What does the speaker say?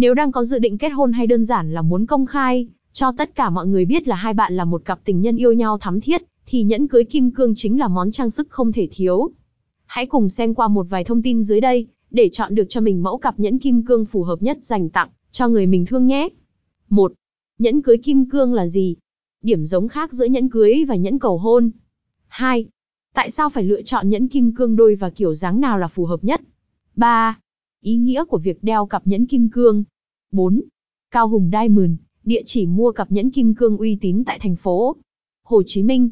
Nếu đang có dự định kết hôn hay đơn giản là muốn công khai, cho tất cả mọi người biết là hai bạn là một cặp tình nhân yêu nhau thắm thiết, thì nhẫn cưới kim cương chính là món trang sức không thể thiếu. Hãy cùng xem qua một vài thông tin dưới đây, để chọn được cho mình mẫu cặp nhẫn kim cương phù hợp nhất dành tặng cho người mình thương nhé. 1. Nhẫn cưới kim cương là gì? Điểm giống khác giữa nhẫn cưới và nhẫn cầu hôn. 2. Tại sao phải lựa chọn nhẫn kim cương đôi và kiểu dáng nào là phù hợp nhất? 3. Ý nghĩa của việc đeo cặp nhẫn kim cương. 4. Cao Hùng Diamond, địa chỉ mua cặp nhẫn kim cương uy tín tại thành phố Hồ Chí Minh.